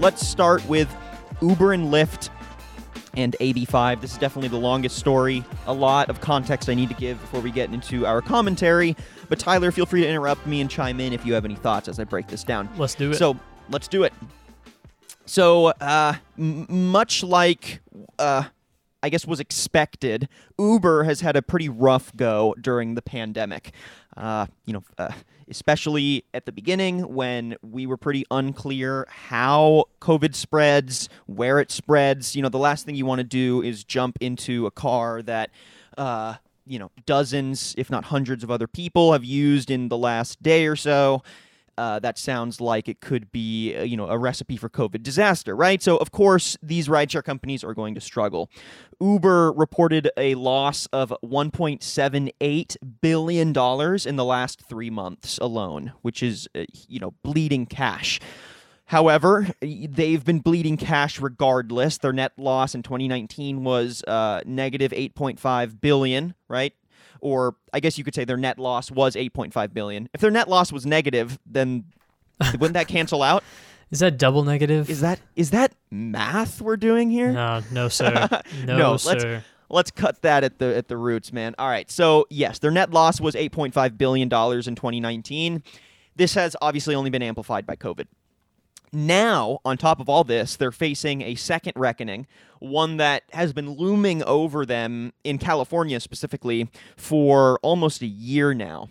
let's start with Uber and Lyft and AB5. This is definitely the longest story. A lot of context I need to give before we get into our commentary. But Tyler, feel free to interrupt me and chime in if you have any thoughts as I break this down. Let's do it. So let's do it. So, uh, m- much like, uh, I guess was expected, Uber has had a pretty rough go during the pandemic. Uh, you know, uh, especially at the beginning when we were pretty unclear how COVID spreads, where it spreads. You know, the last thing you want to do is jump into a car that. Uh, you know, dozens, if not hundreds of other people have used in the last day or so. Uh, that sounds like it could be, uh, you know, a recipe for COVID disaster, right? So, of course, these rideshare companies are going to struggle. Uber reported a loss of 1.78 billion dollars in the last three months alone, which is, uh, you know, bleeding cash. However, they've been bleeding cash regardless. Their net loss in 2019 was uh, negative 8.5 billion, right? Or I guess you could say their net loss was 8.5 billion. If their net loss was negative, then wouldn't that cancel out? Is that double negative? Is that is that math we're doing here? No, no, sir. No, No, sir. let's- Let's cut that at the at the roots, man. All right. So, yes, their net loss was 8.5 billion dollars in 2019. This has obviously only been amplified by COVID. Now, on top of all this, they're facing a second reckoning, one that has been looming over them in California specifically for almost a year now.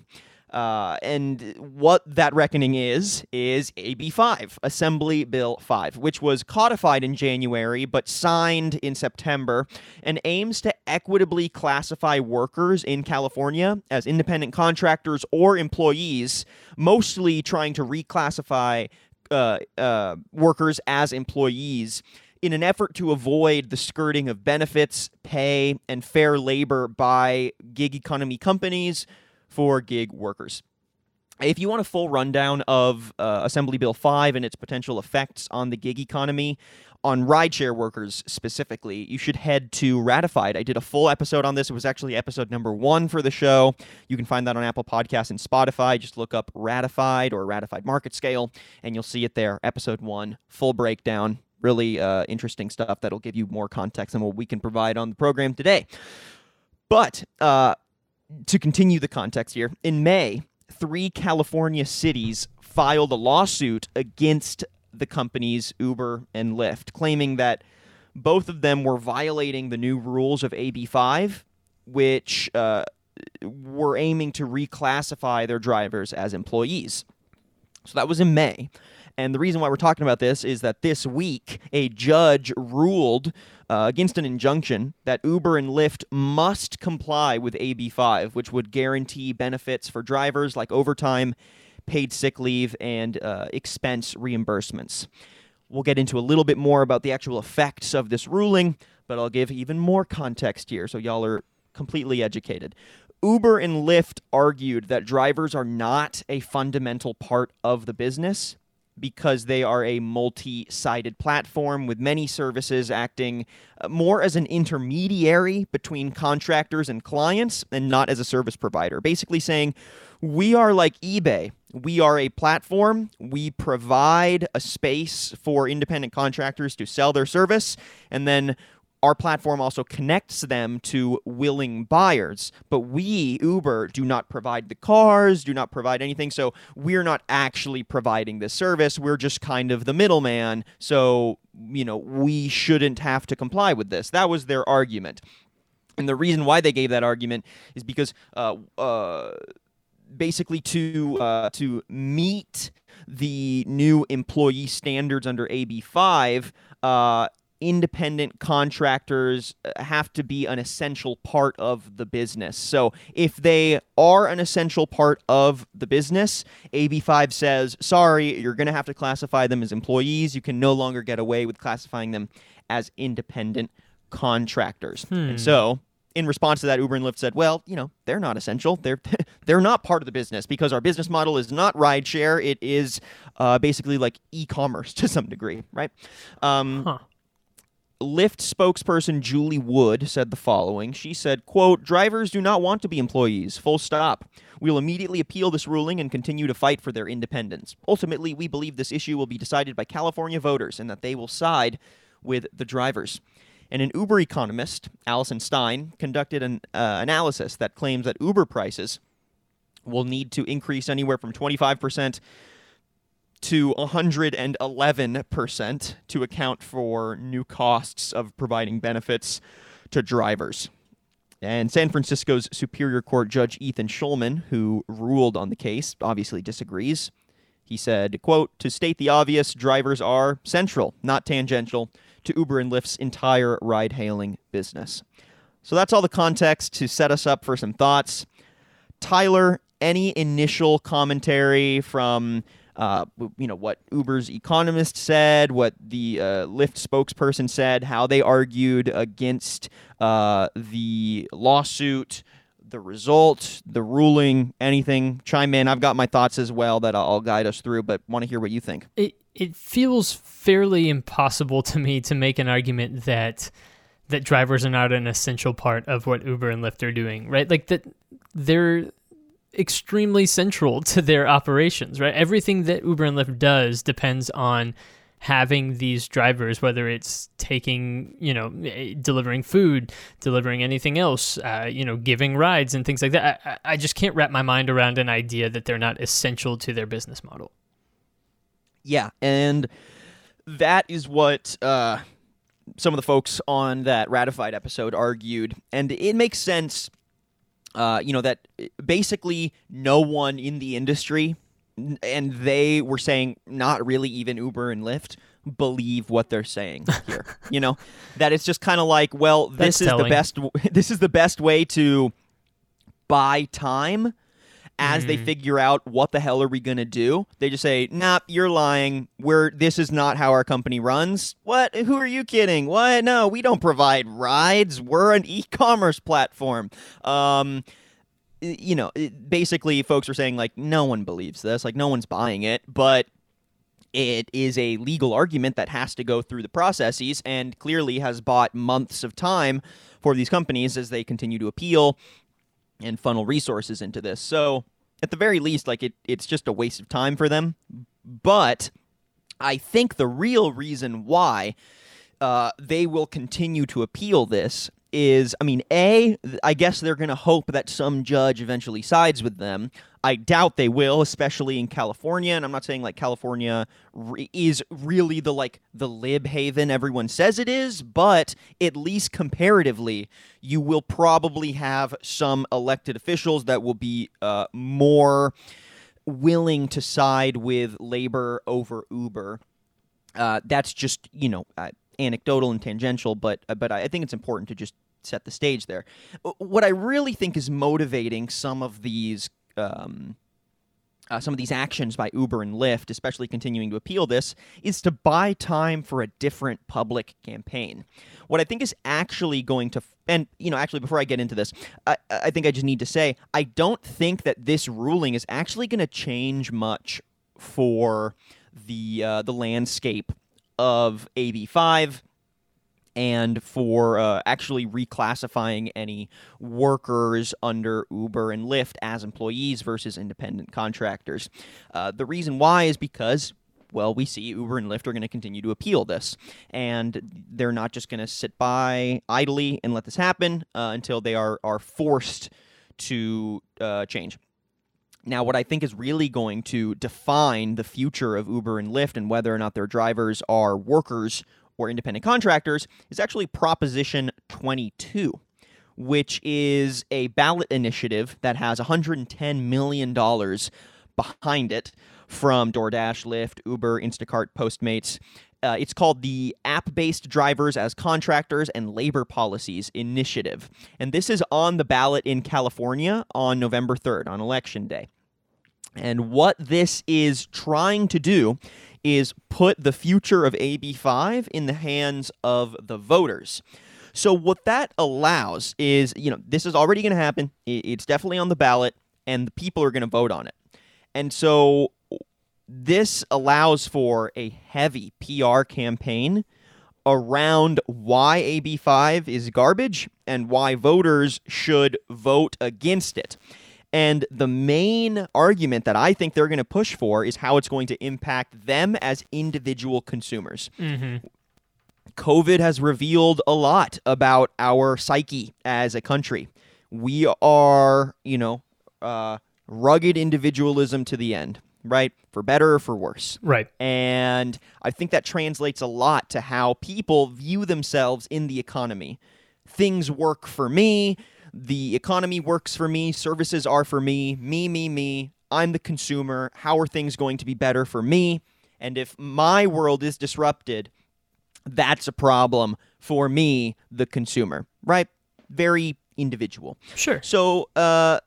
Uh, and what that reckoning is, is AB5, Assembly Bill 5, which was codified in January but signed in September and aims to equitably classify workers in California as independent contractors or employees, mostly trying to reclassify uh, uh, workers as employees in an effort to avoid the skirting of benefits, pay, and fair labor by gig economy companies for gig workers. If you want a full rundown of uh, Assembly Bill 5 and its potential effects on the gig economy, on rideshare workers specifically, you should head to Ratified. I did a full episode on this. It was actually episode number one for the show. You can find that on Apple Podcasts and Spotify. Just look up Ratified or Ratified Market Scale, and you'll see it there. Episode one, full breakdown. Really uh, interesting stuff that'll give you more context than what we can provide on the program today. But uh, to continue the context here, in May, three California cities filed a lawsuit against the companies Uber and Lyft, claiming that both of them were violating the new rules of AB5, which uh, were aiming to reclassify their drivers as employees. So that was in May. And the reason why we're talking about this is that this week, a judge ruled uh, against an injunction that Uber and Lyft must comply with AB5, which would guarantee benefits for drivers like overtime, paid sick leave, and uh, expense reimbursements. We'll get into a little bit more about the actual effects of this ruling, but I'll give even more context here so y'all are completely educated. Uber and Lyft argued that drivers are not a fundamental part of the business because they are a multi sided platform with many services acting uh, more as an intermediary between contractors and clients and not as a service provider. Basically, saying we are like eBay. We are a platform. We provide a space for independent contractors to sell their service, and then our platform also connects them to willing buyers. But we, Uber, do not provide the cars, do not provide anything. So we're not actually providing this service. We're just kind of the middleman. So, you know, we shouldn't have to comply with this. That was their argument. And the reason why they gave that argument is because uh, uh, basically to uh, to meet the new employee standards under AB5, uh, independent contractors uh, have to be an essential part of the business. So if they are an essential part of the business, AB5 says, sorry, you're going to have to classify them as employees. You can no longer get away with classifying them as independent contractors. And so in response to that, Uber and Lyft said, "Well, you know, they're not essential. They're they're not part of the business because our business model is not rideshare. It is uh, basically like e-commerce to some degree, right?" Um, Huh. Lyft spokesperson Julie Wood said the following. She said, quote, drivers do not want to be employees, full stop. We will immediately appeal this ruling and continue to fight for their independence. Ultimately, we believe this issue will be decided by California voters and that they will side with the drivers. And an Uber economist, Allison Stein, conducted an uh, analysis that claims that Uber prices will need to increase anywhere from 25% to 111% to account for new costs of providing benefits to drivers. And San Francisco's Superior Court Judge Ethan Schulman, who ruled on the case, obviously disagrees. He said, quote, to state the obvious, drivers are central, not tangential, to Uber and Lyft's entire ride hailing business. So that's all the context to set us up for some thoughts. Tyler, any initial commentary from uh, you know what Uber's economist said, what the uh, Lyft spokesperson said, how they argued against uh, the lawsuit, the result, the ruling, anything. Chime in. I've got my thoughts as well that I'll guide us through, but want to hear what you think. It it feels fairly impossible to me to make an argument that that drivers are not an essential part of what Uber and Lyft are doing, right? Like that they're extremely central to their operations, right? Everything that Uber and Lyft does depends on having these drivers, whether it's taking, you know, eh, delivering food, delivering anything else, uh, you know, giving rides and things like that. I, I just can't wrap my mind around an idea that they're not essential to their business model. Yeah, and that is what uh, some of the folks on that ratified episode argued, and it makes sense uh, you know, that basically no one in the industry, and they were saying not really even Uber and Lyft believe what they're saying here. you know, that it's just kind of like, well, this That's is telling. the best. This is the best way to buy time. As they Mhm. figure out what the hell are we gonna do, they just say, "Nah, you're lying. We're this is not how our company runs." What? Who are you kidding? What? No, we don't provide rides. We're an e-commerce platform. Um, you know, basically, folks are saying like, no one believes this. Like, no one's buying it, but it is a legal argument that has to go through the processes and clearly has bought months of time for these companies as they continue to appeal and funnel resources into this. So, at the very least, like it, it's just a waste of time for them. But I think the real reason why uh, they will continue to appeal this is, I mean, A, I guess they're going to hope that some judge eventually sides with them. I doubt they will, especially in California. And I'm not saying like California re- is really the like the lib haven everyone says it is, but at least comparatively, you will probably have some elected officials that will be uh, more willing to side with labor over Uber. Uh, that's just you know uh, anecdotal and tangential, but uh, but I think it's important to just set the stage there. What I really think is motivating some of these. Um, uh, some of these actions by Uber and Lyft, especially continuing to appeal this, is to buy time for a different public campaign. What I think is actually going to, and you know, actually, before I get into this, I, I think I just need to say I don't think that this ruling is actually going to change much for the uh, the landscape of AB5 and for uh, actually reclassifying any workers under Uber and Lyft as employees versus independent contractors. Uh, the reason why is because well, we see Uber and Lyft are going to continue to appeal this, and they're not just going to sit by idly and let this happen uh, until they are are forced to uh, change. Now, what I think is really going to define the future of Uber and Lyft and whether or not their drivers are workers or independent contractors is actually Proposition 22, which is a ballot initiative that has $110 million behind it from DoorDash, Lyft, Uber, Instacart, Postmates. Uh, it's called the App Based Drivers as Contractors and Labor Policies Initiative. And this is on the ballot in California on November 3rd, on Election Day. And what this is trying to do is put the future of AB5 in the hands of the voters. So, what that allows is, you know, this is already going to happen. It's definitely on the ballot, and the people are going to vote on it. And so, this allows for a heavy PR campaign around why AB5 is garbage and why voters should vote against it. And the main argument that I think they're going to push for is how it's going to impact them as individual consumers. Mm-hmm. COVID has revealed a lot about our psyche as a country. We are, you know, uh, rugged individualism to the end, right? For better or for worse. Right. And I think that translates a lot to how people view themselves in the economy. Things work for me, the economy works for me, services are for me, me, me, me. I'm the consumer. How are things going to be better for me? And if my world is disrupted, that's a problem for me, the consumer, right? Very individual. Sure. So, uh,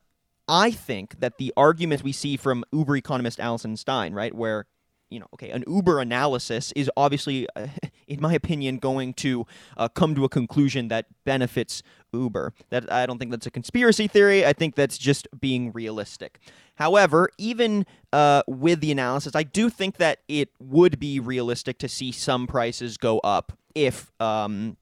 I think that the argument we see from Uber economist Alison Stein, right, where you know, okay, an Uber analysis is obviously, uh, in my opinion, going to uh, come to a conclusion that benefits Uber. That I don't think that's a conspiracy theory. I think that's just being realistic. However, even uh, with the analysis, I do think that it would be realistic to see some prices go up if um,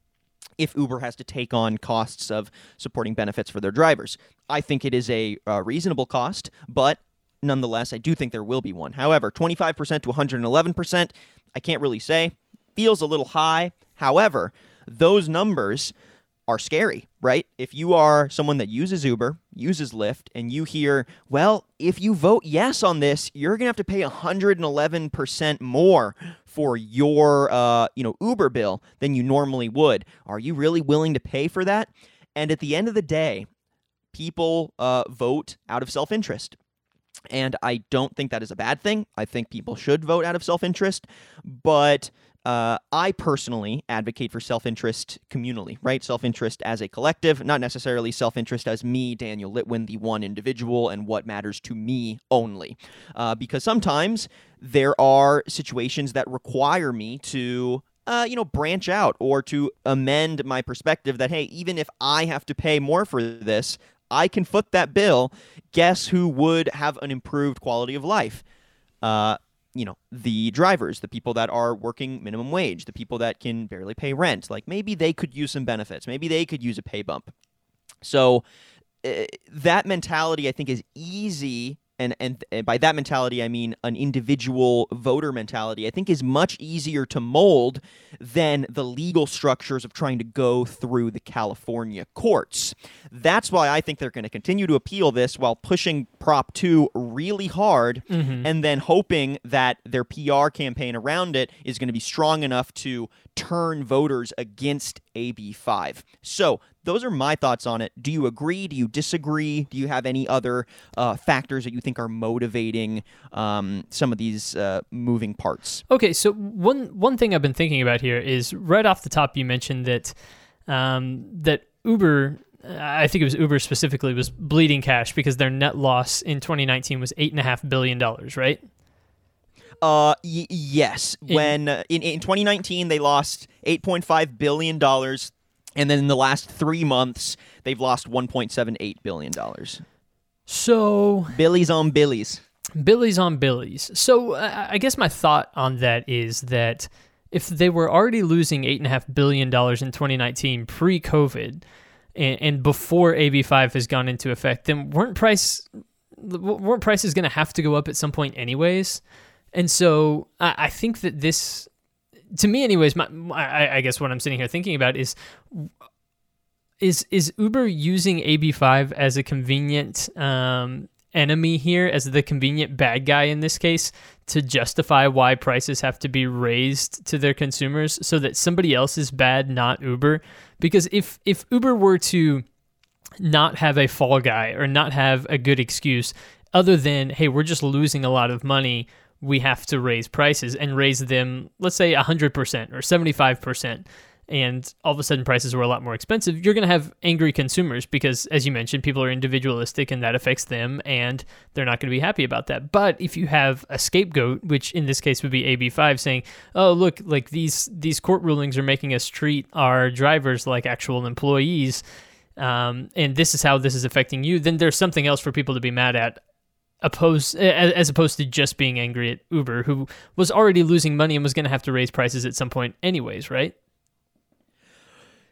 if Uber has to take on costs of supporting benefits for their drivers. I think it is a uh, reasonable cost, but nonetheless, I do think there will be one. However, 25% to 111%, I can't really say. Feels a little high. However, those numbers are scary, right? If you are someone that uses Uber, uses Lyft, and you hear, well, if you vote yes on this, you're going to have to pay 111% more for your uh, you know, Uber bill than you normally would. Are you really willing to pay for that? And at the end of the day, people uh, vote out of self-interest. And I don't think that is a bad thing. I think people should vote out of self interest. But uh, I personally advocate for self interest communally, right? Self interest as a collective, not necessarily self interest as me, Daniel Litwin, the one individual, and what matters to me only. Uh, because sometimes there are situations that require me to uh, you know, branch out or to amend my perspective that, hey, even if I have to pay more for this, I can foot that bill. Guess who would have an improved quality of life? Uh, you know, the drivers, the people that are working minimum wage, the people that can barely pay rent. Like maybe they could use some benefits. Maybe they could use a pay bump. So uh, that mentality, I think, is easy and, and and by that mentality I mean an individual voter mentality, I think is much easier to mold than the legal structures of trying to go through the California courts. That's why I think they're going to continue to appeal this while pushing Prop 2 really hard Mhm. and then hoping that their PR campaign around it is going to be strong enough to turn voters against AB5. So, those are my thoughts on it. Do you agree? Do you disagree? Do you have any other uh, factors that you think are motivating um, some of these uh, moving parts? Okay, so one one thing I've been thinking about here is right off the top you mentioned that um, that Uber, I think it was Uber specifically, was bleeding cash because their net loss in 2019 was eight and a half billion dollars, right? Uh, y- yes. In- when uh, in in 2019 they lost 8.5 billion dollars, and then in the last three months they've lost 1.78 billion dollars. So Billies on billies. Billy's on Billy's. So uh, I guess my thought on that is that if they were already losing eight and a half billion dollars in 2019 pre-COVID, and, and before AB5 has gone into effect, then weren't price weren't prices going to have to go up at some point anyways? And so I, I think that this, to me, anyways, my, I, I guess what I'm sitting here thinking about is is is Uber using AB5 as a convenient um, enemy here, as the convenient bad guy in this case, to justify why prices have to be raised to their consumers, so that somebody else is bad, not Uber? Because if if Uber were to not have a fall guy or not have a good excuse other than hey we're just losing a lot of money we have to raise prices and raise them let's say 100% or 75% and all of a sudden prices were a lot more expensive. You're going to have angry consumers because as you mentioned people are individualistic and that affects them and they're not going to be happy about that. But if you have a scapegoat which in this case would be AB5 saying oh look like these these court rulings are making us treat our drivers like actual employees um, and this is how this is affecting you, then there's something else for people to be mad at, opposed as, opposed to just being angry at Uber, who was already losing money and was going to have to raise prices at some point, anyways, right?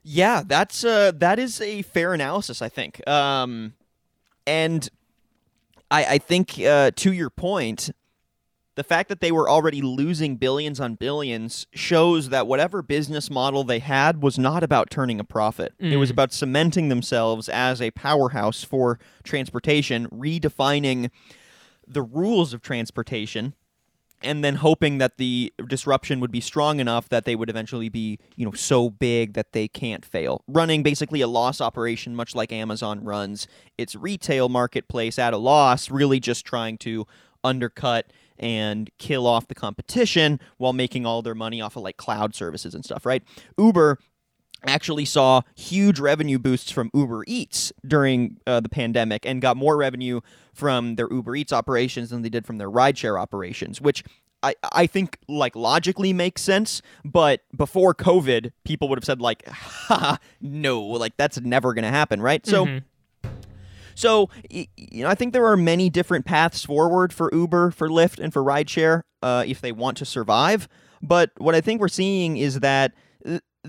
Yeah, that's uh that is a fair analysis, I think. Um and I I think uh to your point, the fact that they were already losing billions on billions shows that whatever business model they had was not about turning a profit. It was Mm. about cementing themselves as a powerhouse for transportation, redefining the rules of transportation and then hoping that the disruption would be strong enough that they would eventually be, you know, so big that they can't fail. Running basically a loss operation much like Amazon runs its retail marketplace at a loss, really just trying to undercut and kill off the competition while making all their money off of like cloud services and stuff, right? Uber actually saw huge revenue boosts from Uber Eats during uh, the pandemic and got more revenue from their Uber Eats operations than they did from their rideshare operations, which I, I think like logically makes sense, but before COVID, people would have said like, ha, no, like that's never going to happen, right? So Mhm. so, y- you know, I think there are many different paths forward for Uber, for Lyft, and for rideshare uh, if they want to survive. But what I think we're seeing is that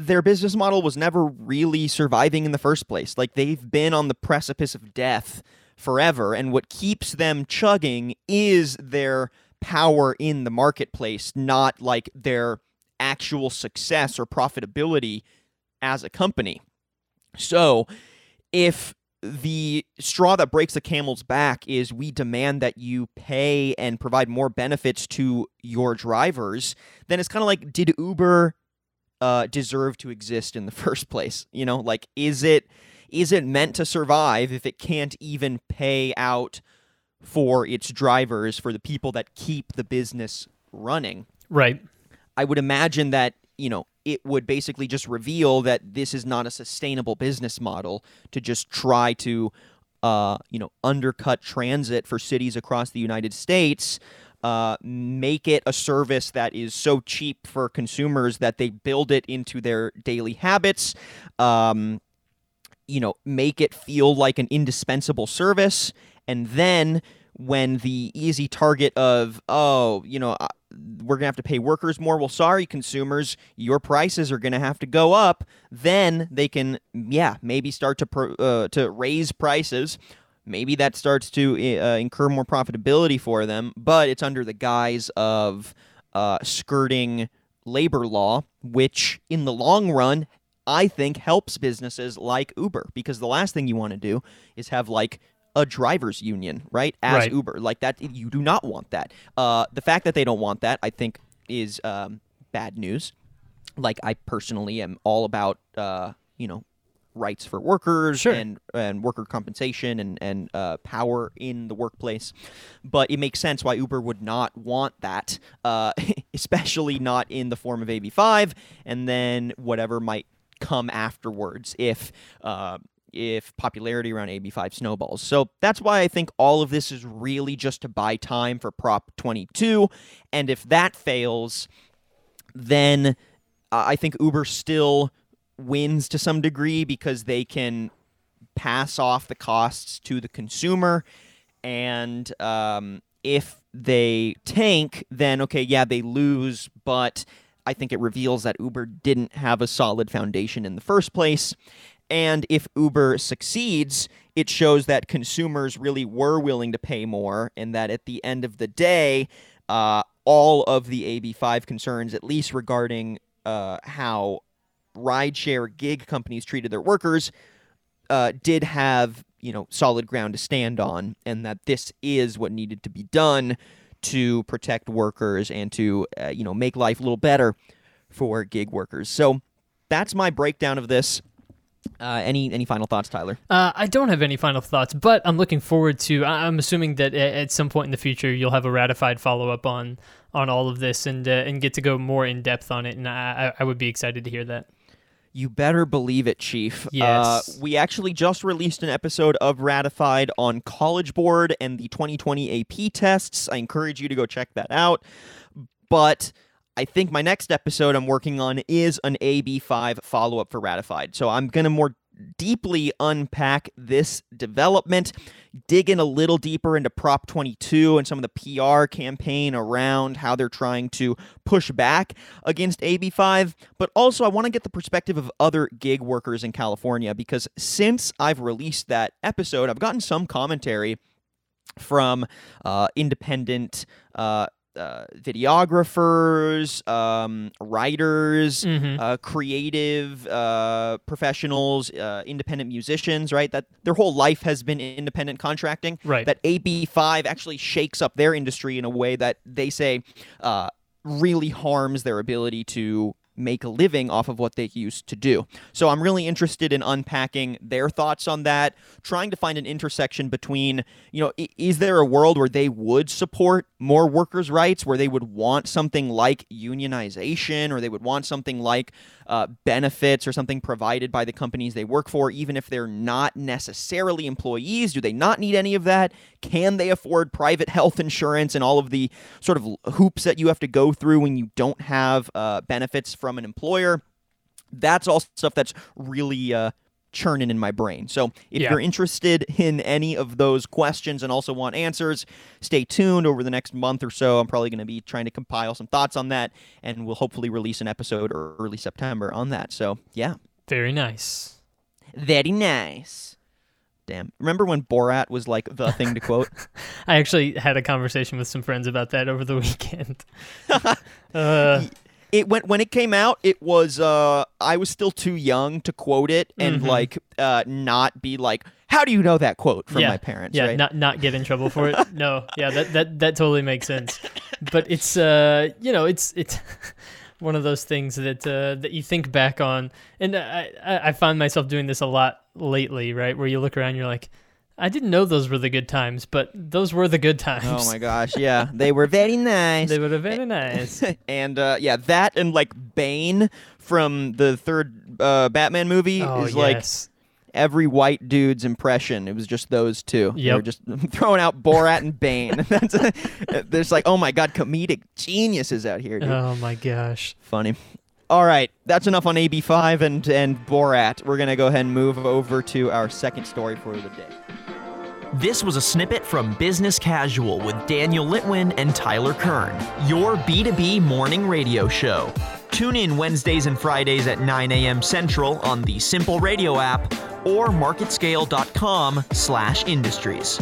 their business model was never really surviving in the first place. Like they've been on the precipice of death forever, and what keeps them chugging is their power in the marketplace, not like their actual success or profitability as a company. So, if the straw that breaks the camel's back is we demand that you pay and provide more benefits to your drivers, then it's kind of like, did Uber uh, deserve to exist in the first place? You know, like, is it is it meant to survive if it can't even pay out for its drivers for the people that keep the business running? Right. I would imagine that, you know, it would basically just reveal that this is not a sustainable business model to just try to, uh, you know, undercut transit for cities across the United States, uh, make it a service that is so cheap for consumers that they build it into their daily habits. Um, you know, make it feel like an indispensable service. And then when the easy target of, oh, you know, uh, we're going to have to pay workers more. Well, sorry, consumers, your prices are going to have to go up. Then they can, yeah, maybe start to uh, to raise prices. Maybe that starts to uh, incur more profitability for them, but it's under the guise of uh, skirting labor law, which in the long run I think helps businesses like Uber because the last thing you want to do is have like a drivers union, right? As Right. Uber, like that, you do not want that. Uh, the fact that they don't want that, I think, is um, bad news. Like I personally am all about, uh, you know, rights for workers Sure. and and worker compensation and and uh, power in the workplace. But it makes sense why Uber would not want that, uh, especially not in the form of AB5, and then whatever might come afterwards if. Uh, if popularity around AB5 snowballs. So that's why I think all of this is really just to buy time for Prop 22. And if that fails, then I think Uber still wins to some degree because they can pass off the costs to the consumer. And um, if they tank, then okay, yeah, they lose, but I think it reveals that Uber didn't have a solid foundation in the first place. And if Uber succeeds, it shows that consumers really were willing to pay more, and that at the end of the day, uh, all of the AB5 concerns, at least regarding uh, how rideshare gig companies treated their workers, uh, did have you know solid ground to stand on, and that this is what needed to be done to protect workers and to uh, you know make life a little better for gig workers. So that's my breakdown of this. Uh, any any final thoughts, Tyler? Uh, I don't have any final thoughts, but I'm looking forward to. I'm assuming that at some point in the future you'll have a ratified follow up on on all of this and uh, and get to go more in depth on it, and I I would be excited to hear that. You better believe it, Chief. Yes. Uh, we actually just released an episode of Ratified on College Board and the 2020 AP tests. I encourage you to go check that out. But I think my next episode I'm working on is an AB5 follow up for Ratified. So I'm going to more deeply unpack this development, dig in a little deeper into Prop 22 and some of the PR campaign around how they're trying to push back against AB5. But also, I want to get the perspective of other gig workers in California because since I've released that episode, I've gotten some commentary from uh, independent uh, uh, videographers, um, writers, Mhm. uh, creative uh, professionals, uh, independent musicians, right? That their whole life has been independent contracting. Right. That AB5 actually shakes up their industry in a way that they say uh, really harms their ability to make a living off of what they used to do. So I'm really interested in unpacking their thoughts on that, trying to find an intersection between, you know, is there a world where they would support more workers' rights, where they would want something like unionization, or they would want something like uh, benefits or something provided by the companies they work for, even if they're not necessarily employees? Do they not need any of that? Can they afford private health insurance and all of the sort of hoops that you have to go through when you don't have uh, benefits from an employer? That's all stuff that's really uh, churning in my brain. So if Yeah. you're interested in any of those questions and also want answers, stay tuned over the next month or so. I'm probably going to be trying to compile some thoughts on that, and we'll hopefully release an episode or early September on that. So yeah, Very nice. very nice. Damn. Remember when Borat was like the thing to quote? I actually had a conversation with some friends about that over the weekend. uh, it when when it came out, it was uh I was still too young to quote it and Mhm. like uh not be like, how do you know that quote from yeah, my parents? Yeah, right? not not get in trouble for it. no, yeah, that that that totally makes sense. But it's uh, you know, it's it's one of those things that uh, that you think back on, and I I I find myself doing this a lot lately, right? Where you look around, you're like, I didn't know those were the good times, but those were the good times. Oh my gosh, yeah, they were very nice. They were very nice. and uh, yeah, that and like Bane from the third uh, Batman movie Oh is like every white dude's impression. It was just those two. They were just throwing out Borat and Bane. That's there's like, oh my god, comedic geniuses out here, dude. Oh my gosh. Funny. All right, that's enough on AB5 and and Borat. We're gonna go ahead and move over to our second story for the day. This was a snippet from Business Casual with Daniel Litwin and Tyler Kern, your B2B morning radio show. Tune in Wednesdays and Fridays at 9 a.m. Central on the Simple Radio app or marketscale.com slash industries.